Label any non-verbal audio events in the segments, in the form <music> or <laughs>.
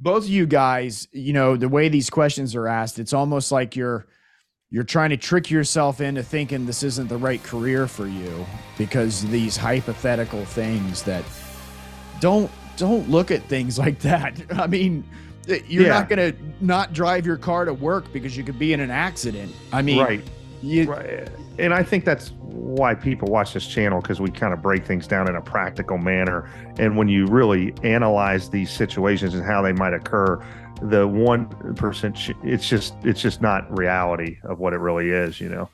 both of you guys, you know, the way these questions are asked, it's almost like you're you're trying to trick yourself into thinking this isn't the right career for you because these hypothetical things that don't don't look at things <laughs> like that. I mean, eh, you're Yeah. not going to not drive your car to work because you could be in an accident. I mean, right. You. And I think that's why people watch this channel because we kind of break things down in a practical manner. And when you really analyze these situations and how they might occur, the one percent, it's just it's just not reality of what it really is. You know.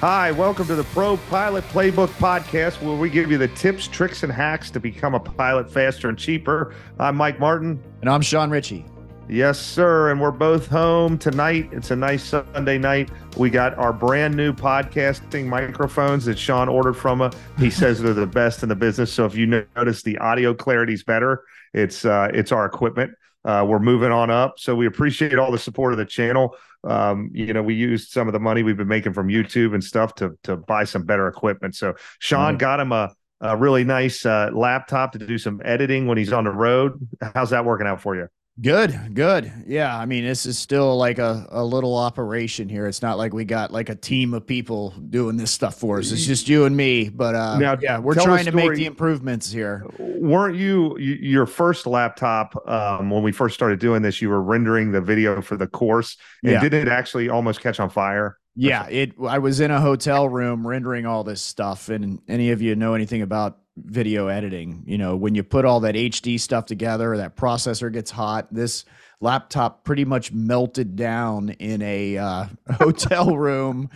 Hi, welcome to the Pro Pilot Playbook Podcast, where we give you the tips, tricks, and hacks to become a pilot faster and cheaper. I'm Mike Martin. and I'm Sean Ritchie. Yes, sir. And we're both home tonight. It's a nice Sunday night. We got our brand new podcasting microphones that Sean ordered from us. He <laughs> says they're the best in the business. So if you notice the audio clarity's better, it's uh, it's our equipment. Uh, we're moving on up. So we appreciate all the support of the channel. Um, you know, we used some of the money we've been making from YouTube and stuff to to buy some better equipment. So Sean Right. got him a a really nice uh, laptop to do some editing when he's on the road. How's that working out for you? Good, good. Yeah, I mean, this is still like a, a little operation here. It's not like we got like a team of people doing this stuff for us. It's just you and me. But uh, Now, yeah, we're trying to make the improvements here. weren't you, you your first laptop um, when we first started doing this you were rendering the video for the course and Yeah. didn't it actually almost catch on fire Yeah, it. I was in a hotel room rendering all this stuff, and any of you know anything about video editing, you know, when you put all that HD stuff together, that processor gets hot. This laptop pretty much melted down in a uh, <laughs> hotel room,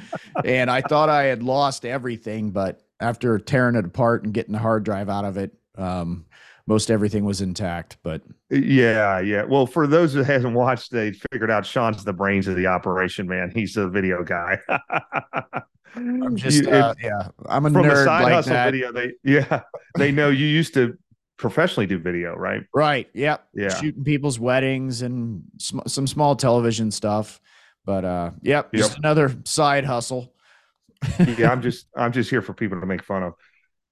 and I thought I had lost everything, but after tearing it apart and getting the hard drive out of it, um, most everything was intact. But yeah yeah well for those who hasn't watched they figured out sean's the brains of the operation man he's the video guy <laughs> I'm just, You- uh, yeah, I'm a from the nerd side like hustle that. video they yeah <laughs> they know you used to professionally do video right Right. Yep. Yeah. Shooting people's weddings and sm- some small television stuff. But uh, yep, just Yep. another side hustle. yeah i'm <laughs> just i'm just here for people to make fun of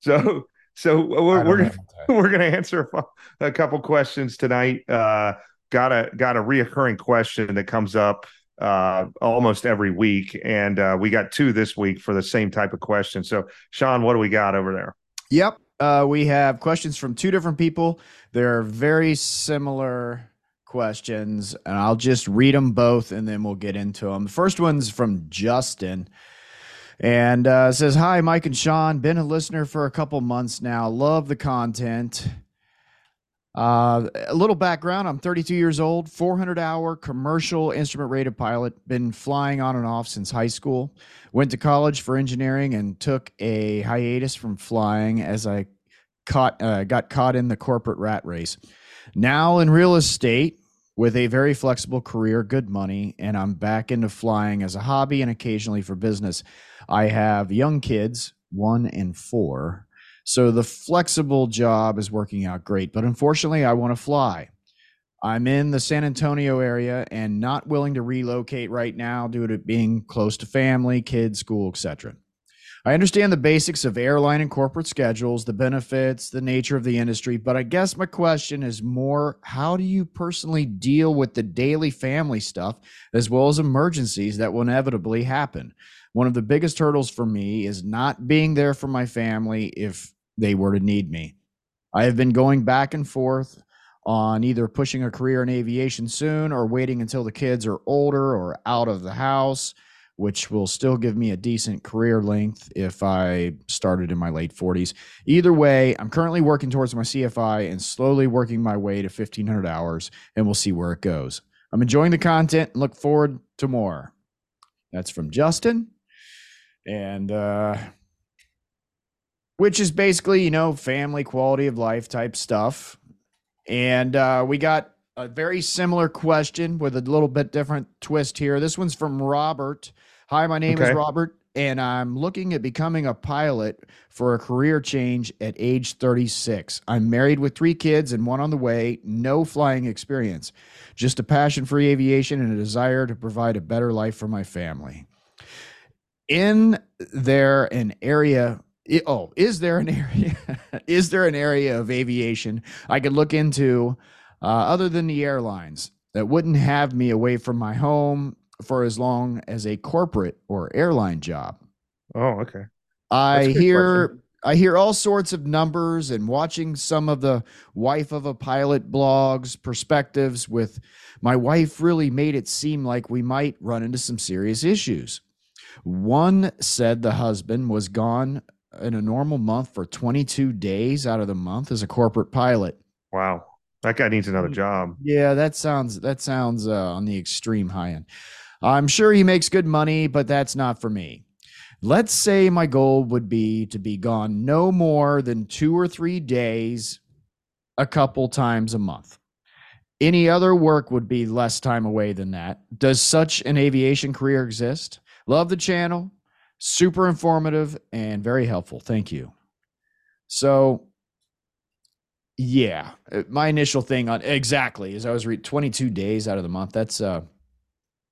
so so we're, we're that. <laughs> we're gonna answer a, a couple questions tonight. Uh, got a got a reoccurring question that comes up uh, almost every week, and uh, we got two this week for the same type of question. So, Sean, what do we got over there? Yep. Uh, we have questions from two different people. They're very similar questions, and I'll just read them both and then we'll get into them. The first one's from Justin. And uh, says, Hi, Mike and Sean. Been a listener for a couple months now. Love the content. Uh, a little background I'm 32 years old, 400 hour commercial instrument rated pilot. Been flying on and off since high school. Went to college for engineering and took a hiatus from flying as I caught uh, got caught in the corporate rat race. Now in real estate with a very flexible career, good money, and I'm back into flying as a hobby and occasionally for business. I have young kids, one and four. So the flexible job is working out great, but unfortunately, I want to fly. I'm in the San Antonio area and not willing to relocate right now due to being close to family, kids, school, etc. I understand the basics of airline and corporate schedules, the benefits, the nature of the industry, but I guess my question is more how do you personally deal with the daily family stuff as well as emergencies that will inevitably happen? One of the biggest hurdles for me is not being there for my family if they were to need me. I have been going back and forth on either pushing a career in aviation soon or waiting until the kids are older or out of the house, which will still give me a decent career length if I started in my late 40s. Either way, I'm currently working towards my CFI and slowly working my way to 1500 hours, and we'll see where it goes. I'm enjoying the content and look forward to more. That's from Justin. And uh which is basically, you know, family quality of life type stuff. And uh, we got a very similar question with a little bit different twist here. This one's from Robert. Hi, my name Okay. is Robert, and I'm looking at becoming a pilot for a career change at age 36. I'm married with three kids and one on the way, no flying experience, just a passion for aviation and a desire to provide a better life for my family. in there an area oh is there an <laughs> area is there an area of aviation i could look into uh, other than the airlines that wouldn't have me away from my home for as long as a corporate or airline job Oh, okay. i That's a good hear question. I hear all sorts of numbers and watching some of the wife of a pilot blogs, perspectives with my wife really made it seem like we might run into some serious issues. One said the husband was gone in a normal month for 22 days out of the month as a corporate pilot. Wow. That guy needs another Mm. job. Yeah, that sounds that sounds uh, on the extreme high end. I'm sure he makes good money, but that's not for me. Let's say my goal would be to be gone no more than 2 or 3 days a couple times a month. Any other work would be less time away than that. Does such an aviation career exist? Love the channel. Super informative and very helpful. Thank you. So, yeah, uh, my initial thing on exactly as I was reading 22 days out of the month. That's uh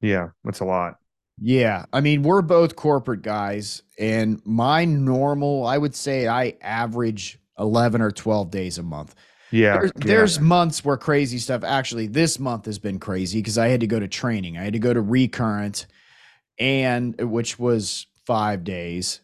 Yeah, that's a lot. yeah, I mean, we're both corporate guys, and my normal, I would say I average 11 or 12 days a month. Yeah. There's, yeah. there's months where crazy stuff. Actually, this month has been crazy because I had to go to training. I had to go to recurrent, and which was five days,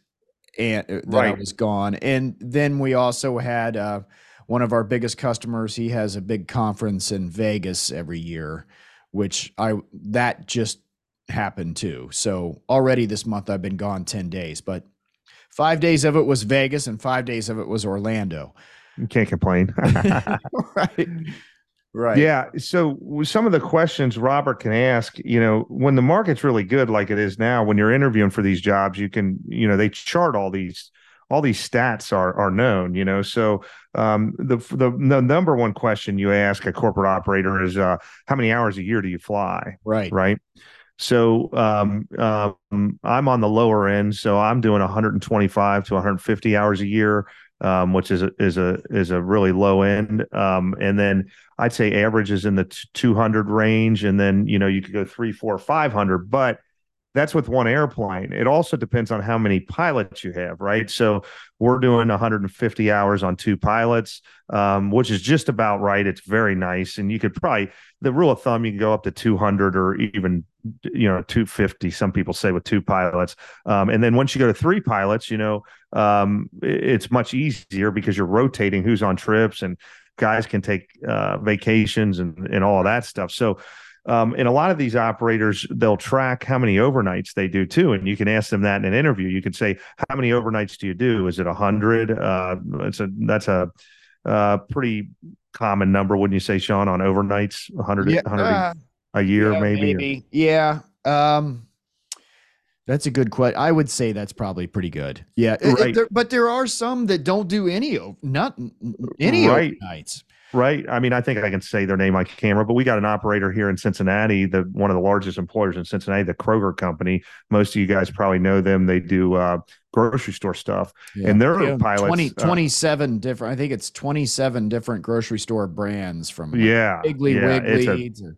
and uh, that I was gone. And then we also had uh, one of our biggest customers. He has a big conference in Vegas every year, which I that just happened too. So already this month I've been gone ten days, but five days of it was Vegas, and five days of it was Orlando. You can't complain. <laughs> <laughs> right. Right. Yeah. So some of the questions Robert can ask, you know, when the market's really good like it is now, when you're interviewing for these jobs, you can, you know, they chart all these all these stats are are known, you know. So um, the, the the number one question you ask a corporate operator is uh, how many hours a year do you fly? Right. right? So um, um, I'm on the lower end, so I'm doing 125 to 150 hours a year, um, which is a, is a is a really low end. Um, and then I'd say average is in the 200 range, and then you know you could go three, four, 500, but that's with one airplane. It also depends on how many pilots you have, right? So we're doing 150 hours on two pilots, um, which is just about right. It's very nice, and you could probably the rule of thumb you can go up to 200 or even you know 250 some people say with two pilots um, and then once you go to three pilots you know um, it's much easier because you're rotating who's on trips and guys can take uh, vacations and, and all of that stuff so um, and a lot of these operators they'll track how many overnights they do too and you can ask them that in an interview you can say how many overnights do you do is it 100 uh, it's a that's a uh, pretty common number wouldn't you say sean on overnights 100, Yeah. 100 uh, a year yeah, maybe, Yeah. Um, that's a good question. I would say that's probably pretty good. Yeah. It- it- there- but there are some that don't do any, o- not any Right. overnights. Right? I mean i think i can say their name on camera but we got an operator here in cincinnati the one of the largest employers in cincinnati the kroger company. Most of you guys probably know them. They do uh, grocery store stuff. And their Yeah, pilots 20, uh, 27 different, I think it's 27 different grocery store brands from like, yeah Piggly yeah, Wiggly to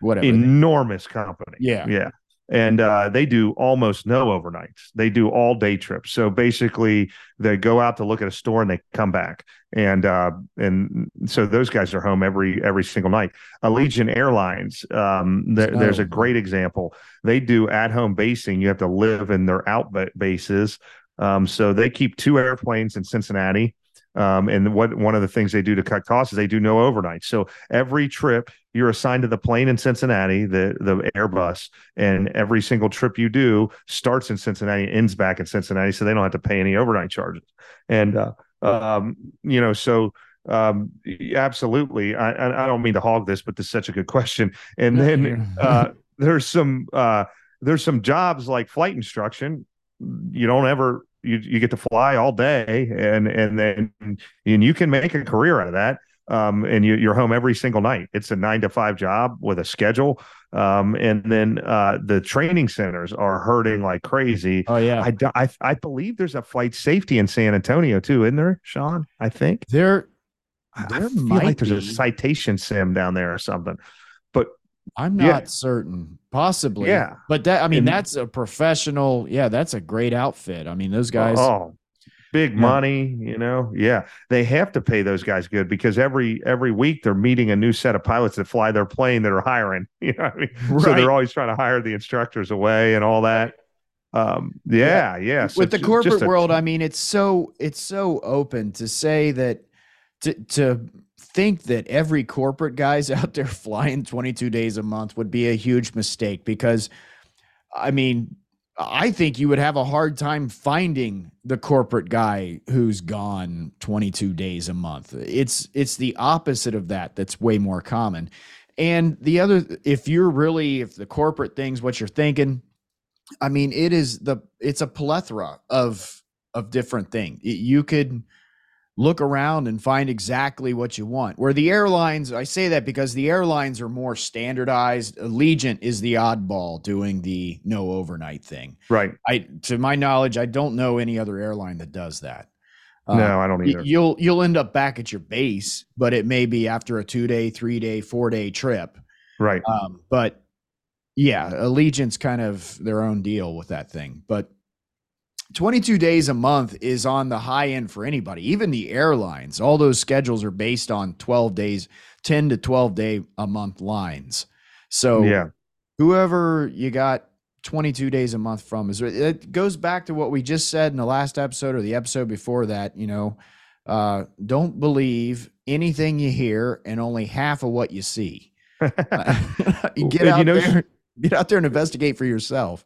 whatever. enormous company. Yeah. yeah and uh, they do almost no overnights. They do all day trips. So basically they go out to look at a store and they come back. And uh, and so those guys are home every every single night. Allegiant airlines um, th- Oh. there's a great example. They do at home basing. You have to live in their out bases um, so they keep two airplanes in cincinnati um, and what one of the things they do to cut costs is they do no overnight. So every trip you're assigned to the plane in Cincinnati, the the Airbus, and every single trip you do starts in Cincinnati, ends back in Cincinnati, so they don't have to pay any overnight charges. And uh, um, you know, so um, absolutely, I, I I don't mean to hog this, but this is such a good question. And then uh, <laughs> there's some uh, there's some jobs like flight instruction. You don't ever you you get to fly all day, and and then and you can make a career out of that. Um, and you, you're home every single night. It's a nine to five job with a schedule. Um, and then uh, the training centers are hurting like crazy. oh yeah. I, I I believe there's a flight safety in San Antonio too, isn't there, Sean? I think there, I- I feel might like there's a citation sim down there or something. I'm not Yeah. certain. Possibly. Yeah. But that I mean And- that's a professional. Yeah, that's a great outfit. I mean, those guys Oh, big Yeah. money, you know. Yeah, they have to pay those guys good because every every week they're meeting a new set of pilots that fly their plane that are hiring. <laughs> You know, what I mean, so they're always trying to hire the instructors away and all that. Um, yeah, yeah. So with the corporate a- world, I mean, it's so it's so open to say that to to think that every corporate guy's <laughs> out there flying 22 days a month would be a huge mistake because I mean, I think you would have a hard time finding the corporate guy who's gone 22 days a month. It's it's the opposite of that that's way more common. And the other if you're really if the corporate thing's what you're thinking, I mean, it is the it's a plethora of of different things. You could look around and find exactly what you want. Where the airlines, I say that because the airlines are more standardized. Allegiant is the oddball doing the no overnight thing. right. I to my knowledge, I don't know any other airline that does that. Uh, no, I don't either. You'll you'll end up back at your base, but it may be after a two day, three day, four day trip. right. Um, but yeah, Allegiant's kind of their own deal with that thing. But 22 days a month is on the high end for anybody, even the airlines. All those schedules are based on 12 days, 10 to 12 day a month lines. So yeah. whoever you got 22 days a month from is it goes back to what we just said in the last episode or the episode before that, you know, uh, don't believe anything you hear and only half of what you see. <laughs> <laughs> you get you out know- there, get out there and investigate for yourself.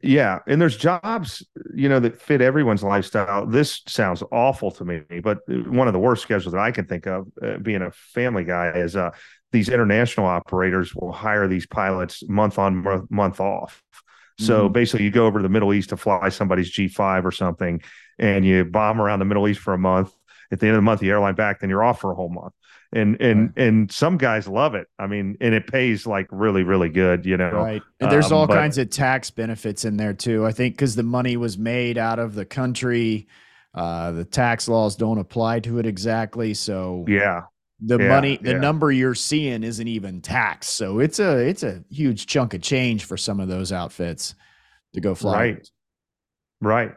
Yeah, and there's jobs, you know, that fit everyone's lifestyle. This sounds awful to me, but one of the worst schedules that I can think of, uh, being a family guy, is uh, these international operators will hire these pilots month on month, month off. So Mhm. basically, you go over to the Middle East to fly somebody's G5 or something, and you bomb around the Middle East for a month. At the end of the month, the airline back, then you're off for a whole month. And and and some guys love it. I mean, and it pays like really, really good. You know, Right. And there's Um, all but- kinds of tax benefits in there too. I think because the money was made out of the country, uh, the tax laws don't apply to it exactly. So yeah, the Yeah, money the yeah. number you're seeing isn't even taxed so it's a it's a huge chunk of change for some of those outfits to go fly Right. Right.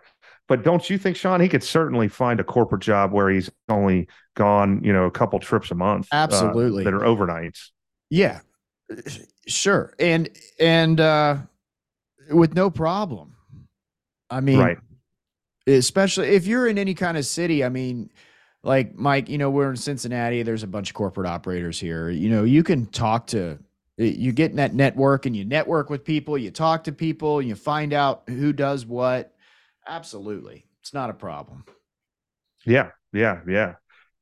But don't you think, Sean, he could certainly find a corporate job where he's only gone, you know, a couple trips a month. uh, Absolutely. that are overnights. yeah sure and and uh with no problem i mean right. especially if you're in any kind of city i mean like mike you know we're in cincinnati there's a bunch of corporate operators here you know you can talk to you get in that network and you network with people you talk to people you find out who does what absolutely it's not a problem Yeah. Yeah. Yeah.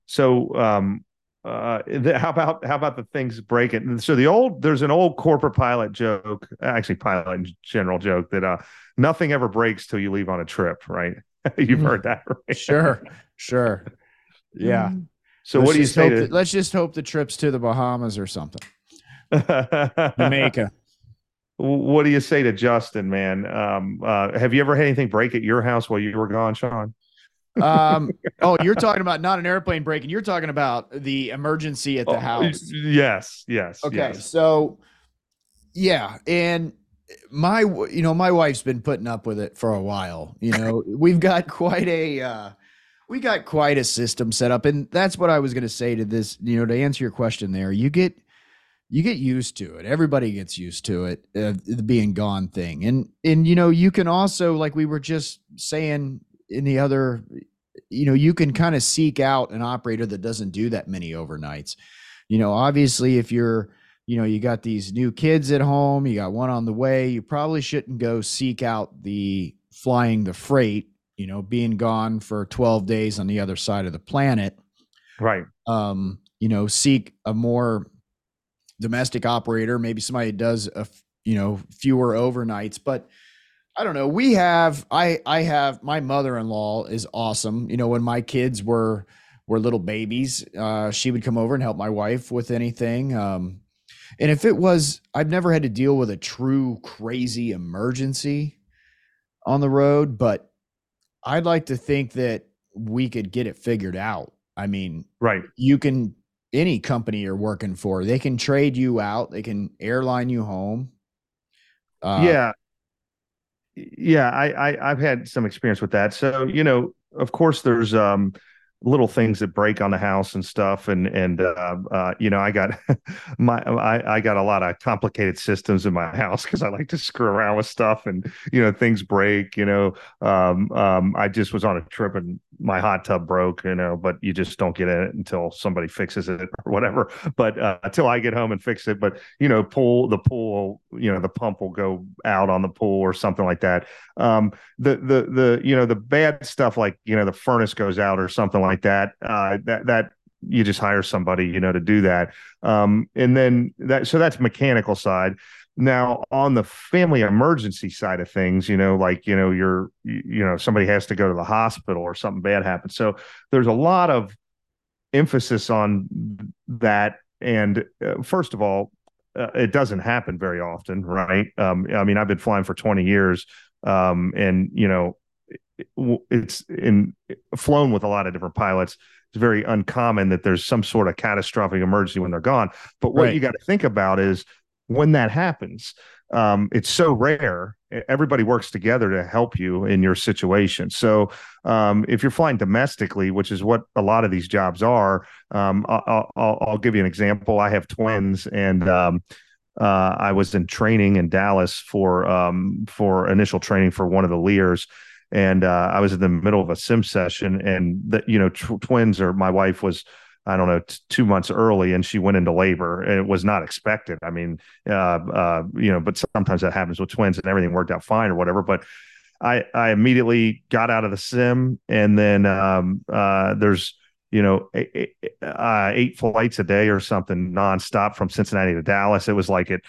So, um, uh, the, how about how about the things breaking? So the old there's an old corporate pilot joke, actually pilot in general joke that uh nothing ever breaks till you leave on a trip, right? <laughs> You've Mhm. heard that, right? sure sure yeah So Let's what do you say hope to that- let's just hope the trips to the bahamas or something <laughs> jamaica What do you say to Justin, man? Um, uh, have you ever had anything break at your house while you were gone, Sean? um <laughs> oh you're talking about not an airplane breaking you're talking about the emergency at the Oh, house Yes, yes. Okay, yes. so yeah, and my you know my wife's been putting up with it for a while. You know, <laughs> we've got quite a uh we got quite a system set up and that's what I was going to say to this, you know, to answer your question there. You get you get used to it. Everybody gets used to it, uh, the being gone thing. And and you know, you can also like we were just saying in the other you know, you can kind of seek out an operator that doesn't do that many overnights. You know, obviously if you're you know, you got these new kids at home, you got one on the way, you probably shouldn't go seek out the flying the freight, you know, being gone for 12 days on the other side of the planet. Right. Um, you know, seek a more domestic operator, maybe somebody does a you know, fewer overnights, but I don't know. We have I I have my mother-in-law is awesome. You know, when my kids were were little babies, uh she would come over and help my wife with anything. Um and if it was I've never had to deal with a true crazy emergency on the road, but I'd like to think that we could get it figured out. I mean, Right. you can any company you're working for. They can trade you out. They can airline you home. Uh, yeah, yeah. I, I I've had some experience with that. So you know, of course, there's um little things that break on the house and stuff and and uh, uh, you know i got <laughs> my I, I got a lot of complicated systems in my <laughs> house because i like to screw around with stuff and you know things break you know um, um, i just was on a trip and my hot tub broke you know but you just don't get in it until somebody fixes it or whatever. But uh, until i get home and fix it but you know pool the pool you know the pump will go out on the pool or something like that. Um, the the the you know the bad stuff like you know the furnace goes out or something like that uh, that that you just hire somebody you know to do that. Um, and then that so that's mechanical side now on the family emergency side of things you know like you know you're you know somebody has to go to the hospital or something bad happens so there's a lot of emphasis on that. And uh, first of all uh, it doesn't happen very often right? Um, i mean i've been flying for 20 years um, and you know it's in flown with a lot of different pilots. It's very uncommon that there's some sort of catastrophic emergency when they're gone. But what right. you got to think about is when that happens um, it's so rare everybody works together to help you in your situation. So um, if you're flying domestically which is what a lot of these jobs are um, I'll, I'll, I'll, give you an example. I have twins and um, uh, I was in training in Dallas for um, for initial training for one of the Lears, and uh, I was in the middle of a sim session, and the, you know tw- twins or my wife was I don't know t- two months early, and she went into labor, and it was not expected. I mean, uh, uh, you know, but sometimes that happens with twins, and everything worked out fine or whatever. But I I immediately got out of the sim, and then um, uh, there's you know, eight, uh, eight flights a day or something nonstop from Cincinnati to Dallas. It was like at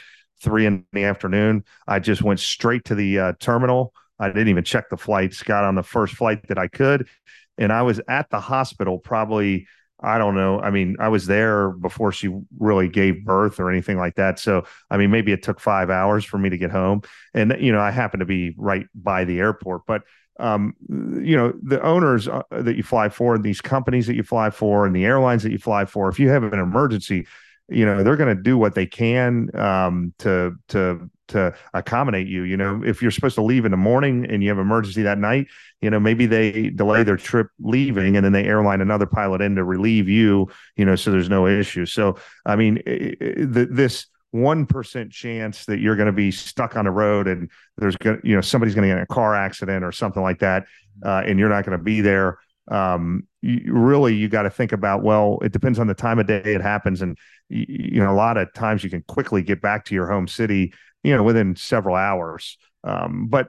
three in the afternoon. I just went straight to the uh, terminal. I didn't even check the flights. Got on the first flight that I could, and I was at the hospital probably. I don't know. I mean, I was there before she really gave birth or anything like that. So, I mean, maybe it took five hours for me to get home. And, you know, I happened to be right by the airport, but um, you know, the owners uh, that you fly for, and these companies that you fly for, and the airlines that you fly for, if you have an emergency, you know, they're going to do what they can um, to to to accommodate you. You know, if you're supposed to leave in the morning and you have emergency that night, you know, maybe they delay their trip leaving and then they airline another pilot in to relieve you. You know, so there's no issue. So, I mean, this 1% chance that you're going to be stuck on the road and there's going to, you know, somebody's going to get in a car accident or something like that, uh, and you're not going to be there. Um, you, really, you got to think about, well, it depends on the time of day it happens. And, you, you, know, a lot of times you can quickly get back to your home city, you know, within several hours. Um, but,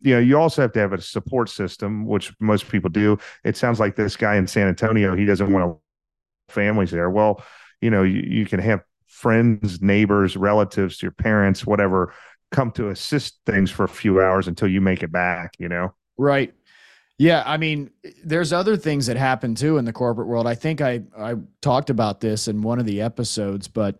you know, you also have to have a support system, which most people do. It sounds like this guy in San Antonio, he doesn't want to families there. Well, you know, you, you can have friends, neighbors, relatives, your parents, whatever, come to assist things for a few hours until you make it back, you know? Right. Yeah, I mean, there's other things that happen too in the corporate world. I think I I talked about this in one of the episodes, but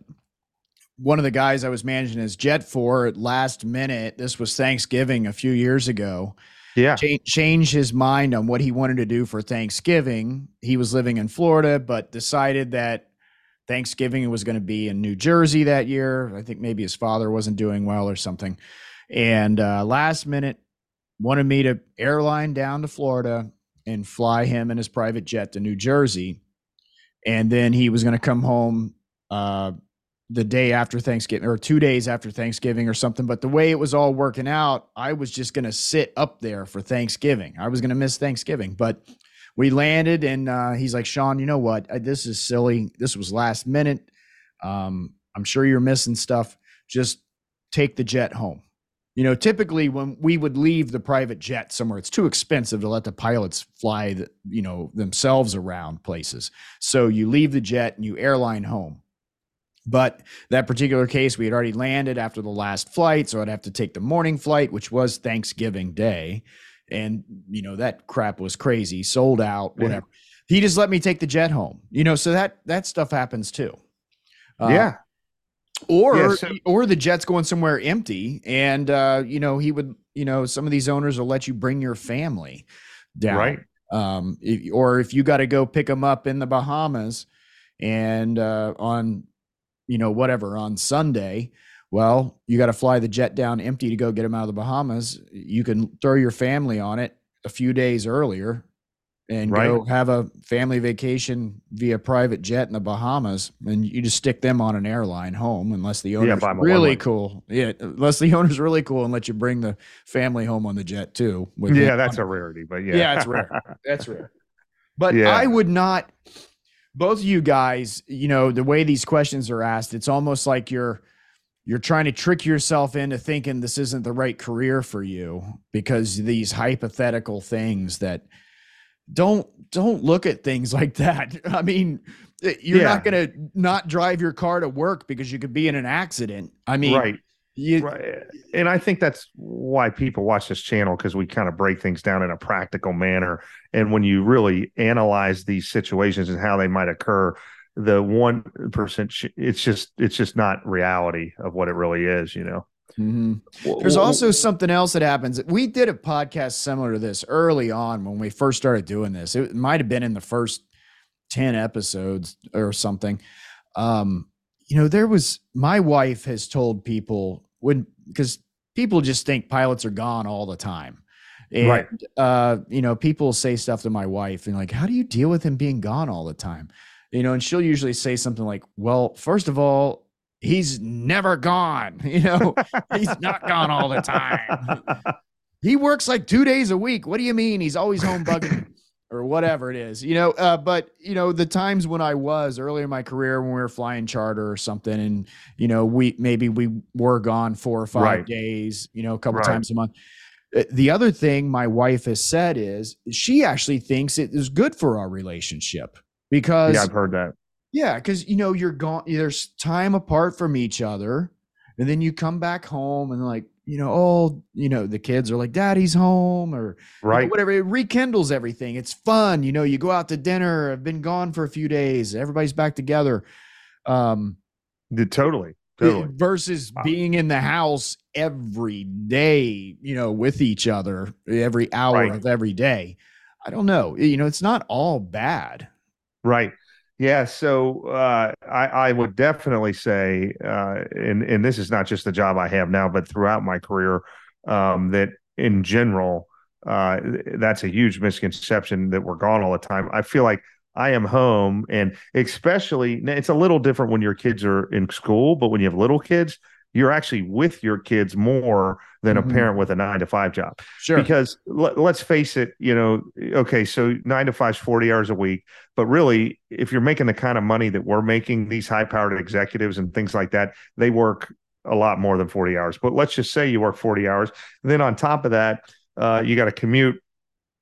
one of the guys I was managing his jet for at last minute, this was Thanksgiving a few years ago. Yeah. Change, changed his mind on what he wanted to do for Thanksgiving. He was living in Florida, but decided that Thanksgiving was going to be in New Jersey that year. I think maybe his father wasn't doing well or something. And uh, last minute, wanted me to airline down to Florida and fly him in his private jet to New Jersey. And then he was going to come home uh, the day after Thanksgiving or two days after Thanksgiving or something. But the way it was all working out, I was just going to sit up there for Thanksgiving. I was going to miss Thanksgiving. But we landed and uh, he's like, Sean, you know what? This is silly. This was last minute. Um, I'm sure you're missing stuff. Just take the jet home. You know, typically when we would leave the private jet somewhere, it's too expensive to let the pilots fly, the, you know, themselves around places. So you leave the jet and you airline home. But that particular case, we had already landed after the last flight, so I'd have to take the morning flight, which was Thanksgiving Day and you know that crap was crazy, sold out, whatever. Yeah. He just let me take the jet home, you know. So that that stuff happens too. Uh, yeah. Or yeah, so- or the jet's going somewhere empty, and uh, you know he would, you know, some of these owners will let you bring your family down, right? Um, if, or if you got to go pick them up in the Bahamas, and uh, on you know whatever on Sunday, well, you got to fly the jet down empty to go get them out of the Bahamas. You can throw your family on it a few days earlier and Right. go have a family vacation via private jet in the Bahamas, and you just stick them on an airline home, unless the owner's a really cool. Yeah, unless the <laughs> owner's really cool and let you bring the family home on the jet too. Yeah, that's on- a rarity, but yeah. Yeah, it's rare. that's rare. But <laughs> Yeah. I would not. Both of you guys, you know, the way these questions are asked, it's almost like you're you're trying to trick yourself into thinking this isn't the right career for you because these hypothetical things that don't don't look at things <laughs> like that. I mean, you're not going to not drive your car to work because you could be in an accident. I mean, right. You, Right. And I think that's why people watch this channel because we kind of break things down in a practical manner. And when you really analyze these situations and how they might occur, the one percent, it's just it's just not reality of what it really is. You know. Mhm. There's also something else that happens. We did a podcast similar to this early on when we first started doing this. It might have been in the first 10 episodes or something. Um, you know, there was my wife has told people when because people just think pilots are gone all the time. And Right. uh, you know, people say stuff to my wife and like, how do you deal with him being gone all the time? You know, and she'll usually say something like, Well, first of all, he's never gone. <laughs> You know, he's not gone all the time. <laughs> He works like two days a week. What do you mean? He's always home bugging or whatever it is, you know. Uh, but you know, the times when I was earlier in my career when we were flying charter or something, and you know, we maybe we were gone four or five Right. days, you know, a couple Right. times a month. Uh, The other thing my wife has said is she actually thinks it is good for our relationship because yeah, I've heard that. yeah, because you know you're gone. There's time apart from each other, and then you come back home and like you know, oh, you know, the kids are like, "Daddy's home," or you know, Right. whatever. It rekindles everything. It's fun. You know, you go out to dinner. I've been gone for a few days. Everybody's back together. Um, The- totally. Totally. versus Wow. being in the house every day, you know, with each other every hour Right. of every day. I don't know. You know, it's not all bad. Right. Yeah. So uh, I, I would definitely say, uh, and and this is not just the job I have now, but throughout my career, um, that in general, uh, that's a huge misconception that we're gone all the time. I feel like I am home, and especially it's a little different when your kids are in school, but when you have little kids, you're actually with your kids more than Mhm. a parent with a nine to five job Sure. because let, let's face it you know okay so nine to five is 40 hours a week but really if you're making the kind of money that we're making these high powered executives and things like that they work a lot more than 40 hours but let's just say you work 40 hours then on top of that uh, you got to commute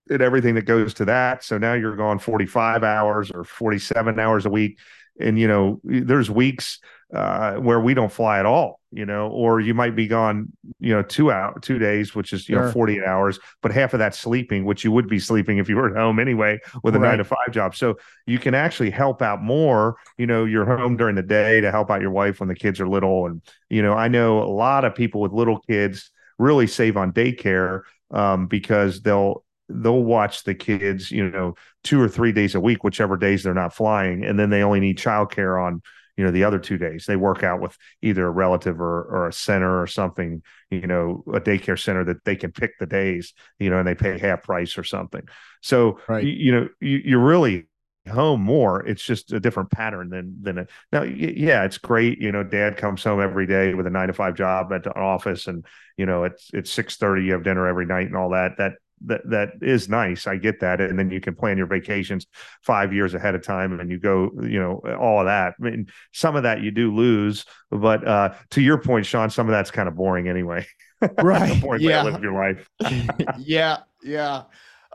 and everything that goes to that so now you're going 45 hours or 47 hours a week and you know there's weeks uh, where we don't fly at all you know or you might be gone you know two out two days which is you know 48 hours but half of that sleeping which you would be sleeping if you were at home anyway with a Right. nine to five job. So you can actually help out more you know you're home during the day to help out your wife when the kids are little. And you know i know a lot of people with little kids really save on daycare um, because they'll they'll watch the kids you know two or three days a week whichever days they're not flying and then they only need childcare on you know the other two days. They work out with either a relative or, or a center or something you know a daycare center that they can pick the days you know and they pay half price or something. So Right. you, you know you, you're really home more. It's just a different pattern than than a, now yeah it's great you know dad comes home every day with a nine to five job at the office and you know it's it's 6 30 you have dinner every night and all that. That that that is nice i get that and then you can plan your vacations five years ahead of time and you go you know all of that i mean some of that you do lose but uh to your point sean some of that's kind of boring anyway <laughs> Right. boring Yeah. live your life <laughs> yeah, yeah.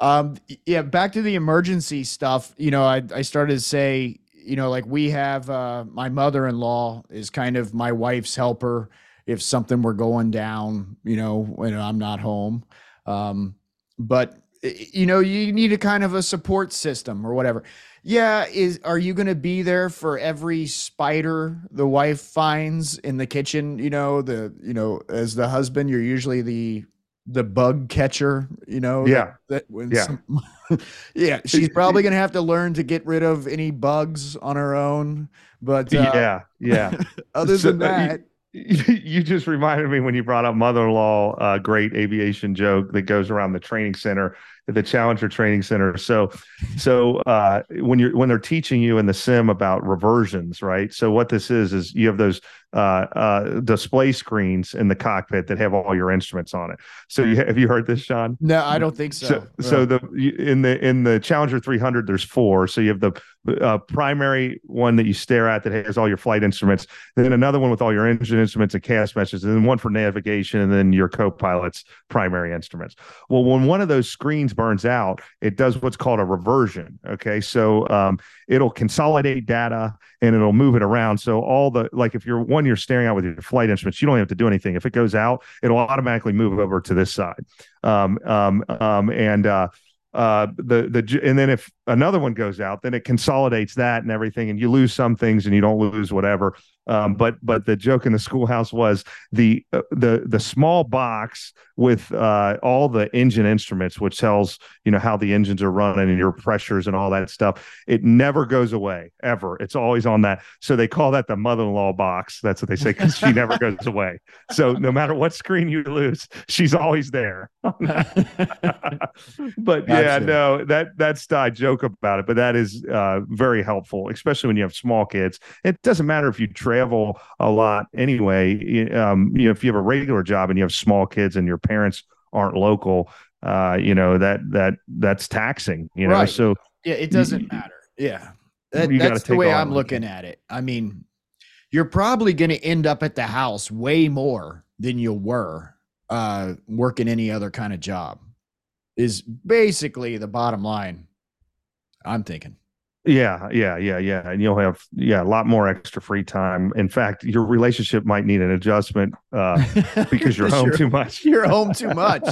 Um, yeah, back to the emergency stuff. You know, I, I started to say, you know, like we have uh my mother-in-law is kind of my wife's helper if something were going down, you know, when I'm not home. Um, but you know, you need a kind of a support system or whatever. Yeah, is are you going to be there for every spider the wife finds in the kitchen, you know, the you know, as the husband, you're usually the the bug catcher, you know. Yeah. That, that when Yeah. some- <laughs> yeah, she's probably gonna have to learn to get rid of any bugs on her own. But uh, yeah, yeah. <laughs> other So, than uh, you- that, you just reminded me when you brought up mother-in-law uh, great aviation joke that goes around the training center the challenger training center. So so uh, when you're when they're teaching you in the sim about reversions right? So what this is is you have those uh, uh, display screens in the cockpit that have all your instruments on it so you have you heard this sean no, I don't think so. so, so the in the in the Challenger 300, there's four. So you have the uh, primary one that you stare at that has all your flight instruments, then another one with all your engine instruments and CAS messages, and then one for navigation, and then your co-pilot's primary instruments. Well, when one of those screens burns out, it does what's called a reversion. Okay, so um, it'll consolidate data and it'll move it around. So all the like, if you're one you're staring at with your flight instruments, you don't have to do anything. If it goes out, it'll automatically move over to this side um, um, um, and uh, uh, the the and then if another one goes out, then it consolidates that and everything, and you lose some things and you don't lose whatever. Um, but but the joke in the schoolhouse was the uh, the the small box with uh, all the engine instruments, which tells you know how the engines are running and your pressures and all that stuff. It never goes away ever. It's always on that. So they call that the mother-in-law box. That's what they say because she never goes away. So no matter what screen you lose, she's always there. <laughs> but yeah, no, that that's I joke about it, but that is uh, very helpful, especially when you have small kids. It doesn't matter if you travel a lot anyway. Um, you know, if you have a regular job and you have small kids and your parents aren't local, uh, you know that that that's taxing. You know, Right. so yeah, it doesn't matter. Yeah, that, that's the way I'm it. looking at it. I mean, you're probably going to end up at the house way more than you were uh, working any other kind of job. Is basically the bottom line. I'm thinking. Yeah, yeah, yeah, yeah. And you'll have yeah, a lot more extra free time. In fact, your relationship might need an adjustment uh <laughs> because you're home too much. You're home too <laughs> much.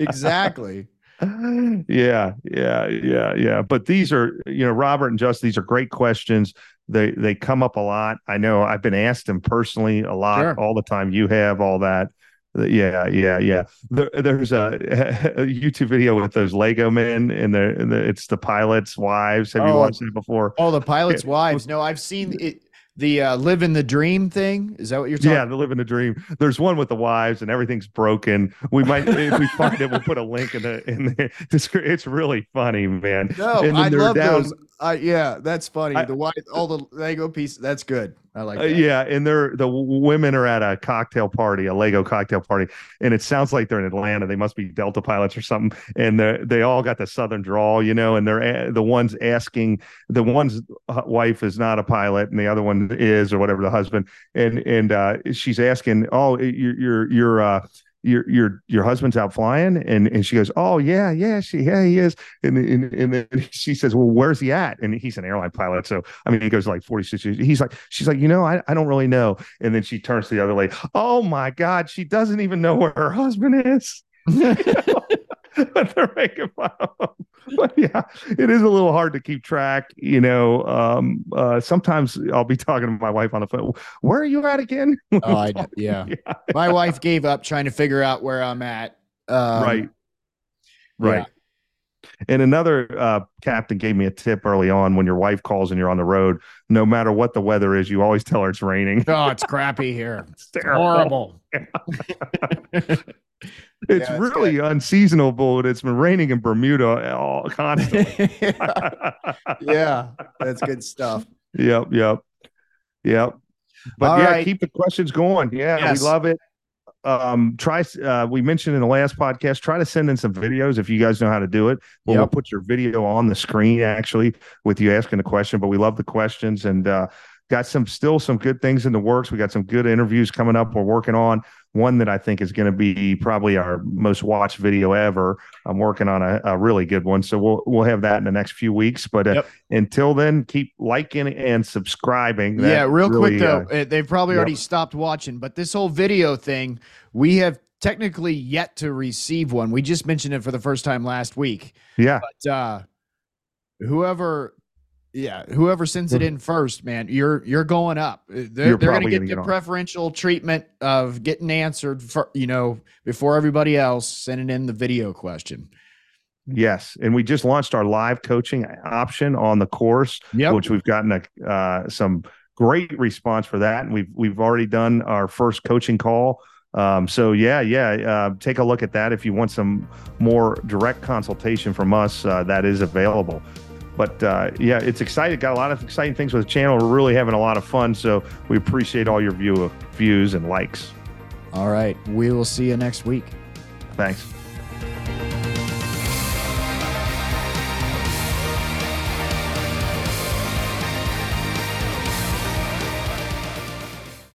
exactly. yeah, yeah, yeah, yeah. But these are, you know, Robert and Justin, these are great questions. They they come up a lot. I know I've been asked them personally a lot Sure. all the time. You have all that. Uh, Yeah, yeah, yeah. There, there's a, <laughs> a YouTube video with those Lego men, and the, and the it's the pilots' wives. Have you Oh, watched it before? Oh, the pilot's wives. No, I've seen it. The uh, live in the dream thing. Is that what you're talking? Yeah, the living the dream. There's one with the wives, and everything's broken. We might, if we find it, we'll put a link in the in the. <laughs> descri- It's really funny, man. No, I love down- those. Uh, yeah, that's funny. I- the white, all the Lego pieces. That's good. I like Uh, yeah, and they're the women are at a cocktail party, a Lego cocktail party, and it sounds like they're in Atlanta. They must be Delta pilots or something, and they they all got the Southern drawl, you know. And they're the ones asking the one's uh, wife is not a pilot, and the other one is, or whatever, the husband, and and uh, she's asking, oh, you're you're you're uh, your your your husband's out flying and and she goes oh yeah yeah she yeah he is. And and, and then <laughs> she says well where's he at? And he's an airline pilot. So i mean he goes like 46 years. He's like she's like you know I, I don't really know. And then she turns to the other lady oh my god she doesn't even know where her husband is. but <laughs> they're <laughs> <laughs> making fun of him. But yeah, it is a little hard to keep track. You know, um, uh, sometimes I'll be talking to my wife on the phone. Where are you at again? <laughs> Oh, I. Yeah. <laughs> Yeah. My wife gave up trying to figure out where I'm at. Um, right right and another uh, captain gave me a tip early on when your wife calls and you're on the road no matter what the weather is you always tell her it's raining Oh, it's crappy here. it's terrible Horrible. It's Yeah, it's really unseasonable and it's been raining in bermuda all constantly <laughs> yeah, that's good stuff. yep yep yep but All yeah right. keep the questions going yeah Yes. we love it um try uh we mentioned in the last podcast try to send in some videos if you guys know how to do it well, we'll Yep. put your video on the screen actually with you asking the question but we love the questions and uh got some still some good things in the works we got some good interviews coming up we're working on one that i think is going to be probably our most watched video ever i'm working on a, a really good one so we'll we'll have that in the next few weeks but uh, Yep. until then keep liking and subscribing That yeah, real really, quick though, uh, uh, they've probably yep. already stopped watching, but this whole video thing, we have technically yet to receive one. We just mentioned it for the first time last week. yeah But uh whoever Yeah, whoever sends it in first, man, you're you're going up. Uh, They're, You're they're going to get the get on. preferential treatment of getting answered for you know before everybody else sending in the video question. Yes, and we just launched our live coaching option on the course, Yep. which we've gotten a, uh, some great response for that, and we've we've already done our first coaching call. Um, so yeah, yeah, uh, take a look at that if you want some more direct consultation from us. Uh, that is available. But uh, yeah, it's exciting. Got a lot of exciting things with the channel. We're really having a lot of fun. So we appreciate all your view views and likes. All right, we will see you next week. Thanks.